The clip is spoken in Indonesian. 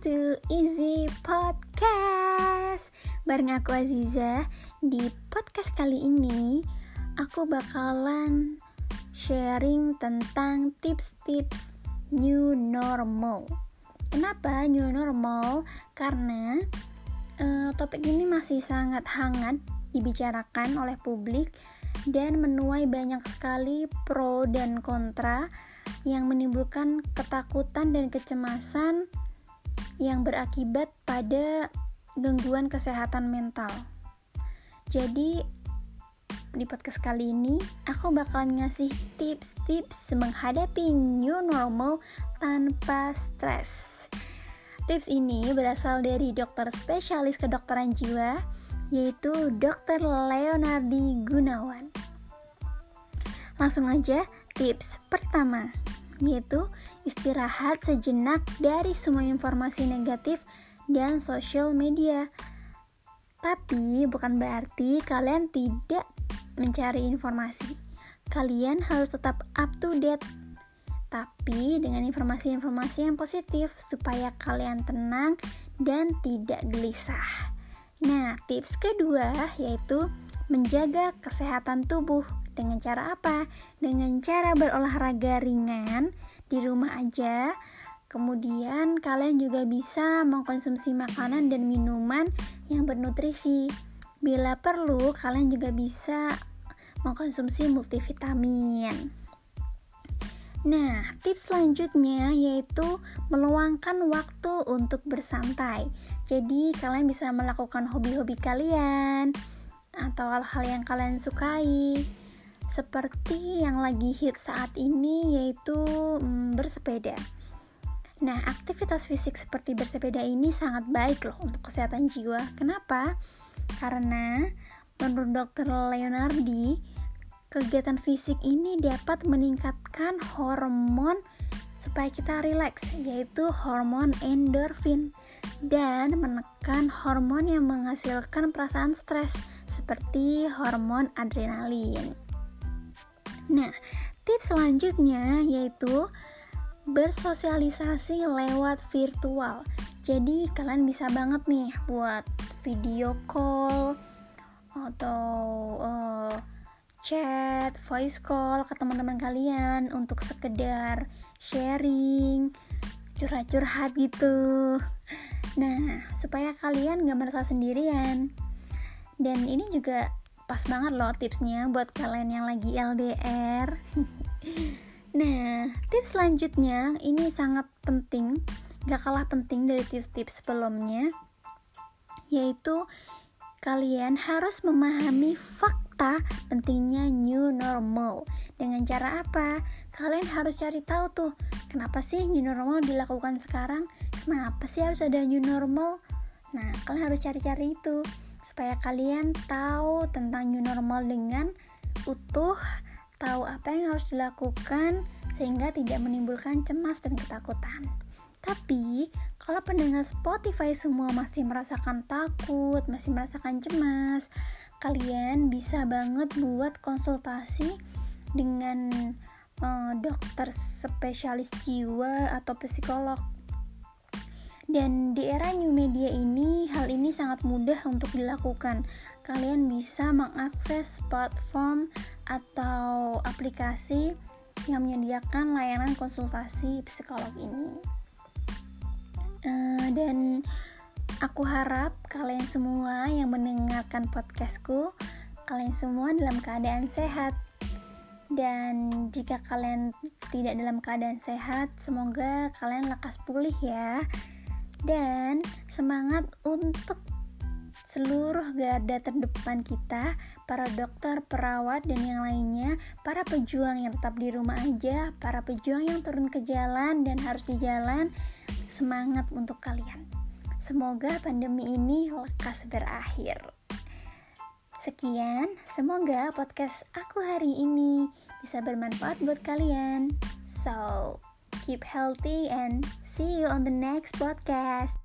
to Easy Podcast Bareng aku Aziza Di podcast kali ini Aku bakalan sharing tentang tips-tips new normal Kenapa new normal? Karena uh, topik ini masih sangat hangat dibicarakan oleh publik dan menuai banyak sekali pro dan kontra yang menimbulkan ketakutan dan kecemasan yang berakibat pada gangguan kesehatan mental. Jadi di podcast kali ini aku bakalan ngasih tips-tips menghadapi new normal tanpa stres. Tips ini berasal dari dokter spesialis kedokteran jiwa yaitu Dr. Leonardi Gunawan. Langsung aja tips pertama yaitu istirahat sejenak dari semua informasi negatif dan sosial media. Tapi bukan berarti kalian tidak mencari informasi. Kalian harus tetap up to date tapi dengan informasi-informasi yang positif supaya kalian tenang dan tidak gelisah. Nah, tips kedua yaitu menjaga kesehatan tubuh. Dengan cara apa? Dengan cara berolahraga ringan di rumah aja. Kemudian kalian juga bisa mengkonsumsi makanan dan minuman yang bernutrisi. Bila perlu, kalian juga bisa mengkonsumsi multivitamin. Nah, tips selanjutnya yaitu meluangkan waktu untuk bersantai. Jadi, kalian bisa melakukan hobi-hobi kalian atau hal-hal yang kalian sukai seperti yang lagi hit saat ini yaitu hmm, bersepeda. Nah, aktivitas fisik seperti bersepeda ini sangat baik loh untuk kesehatan jiwa. Kenapa? Karena menurut dokter Leonardi, kegiatan fisik ini dapat meningkatkan hormon supaya kita rileks, yaitu hormon endorfin dan menekan hormon yang menghasilkan perasaan stres seperti hormon adrenalin. Nah, tips selanjutnya yaitu bersosialisasi lewat virtual. Jadi kalian bisa banget nih buat video call atau uh, chat, voice call ke teman-teman kalian untuk sekedar sharing, curhat-curhat gitu. Nah, supaya kalian gak merasa sendirian. Dan ini juga pas banget loh tipsnya buat kalian yang lagi LDR. nah, tips selanjutnya ini sangat penting, gak kalah penting dari tips-tips sebelumnya, yaitu kalian harus memahami fakta pentingnya new normal. Dengan cara apa? Kalian harus cari tahu tuh, kenapa sih new normal dilakukan sekarang? Kenapa sih harus ada new normal? Nah, kalian harus cari-cari itu supaya kalian tahu tentang new normal dengan utuh, tahu apa yang harus dilakukan sehingga tidak menimbulkan cemas dan ketakutan. Tapi, kalau pendengar Spotify semua masih merasakan takut, masih merasakan cemas, kalian bisa banget buat konsultasi dengan uh, dokter spesialis jiwa atau psikolog dan di era new media ini, hal ini sangat mudah untuk dilakukan. Kalian bisa mengakses platform atau aplikasi yang menyediakan layanan konsultasi psikolog ini. Uh, dan aku harap kalian semua yang mendengarkan podcastku, kalian semua dalam keadaan sehat. Dan jika kalian tidak dalam keadaan sehat, semoga kalian lekas pulih ya dan semangat untuk seluruh garda terdepan kita, para dokter, perawat, dan yang lainnya, para pejuang yang tetap di rumah aja, para pejuang yang turun ke jalan dan harus di jalan, semangat untuk kalian. Semoga pandemi ini lekas berakhir. Sekian, semoga podcast aku hari ini bisa bermanfaat buat kalian. So, keep healthy and See you on the next podcast.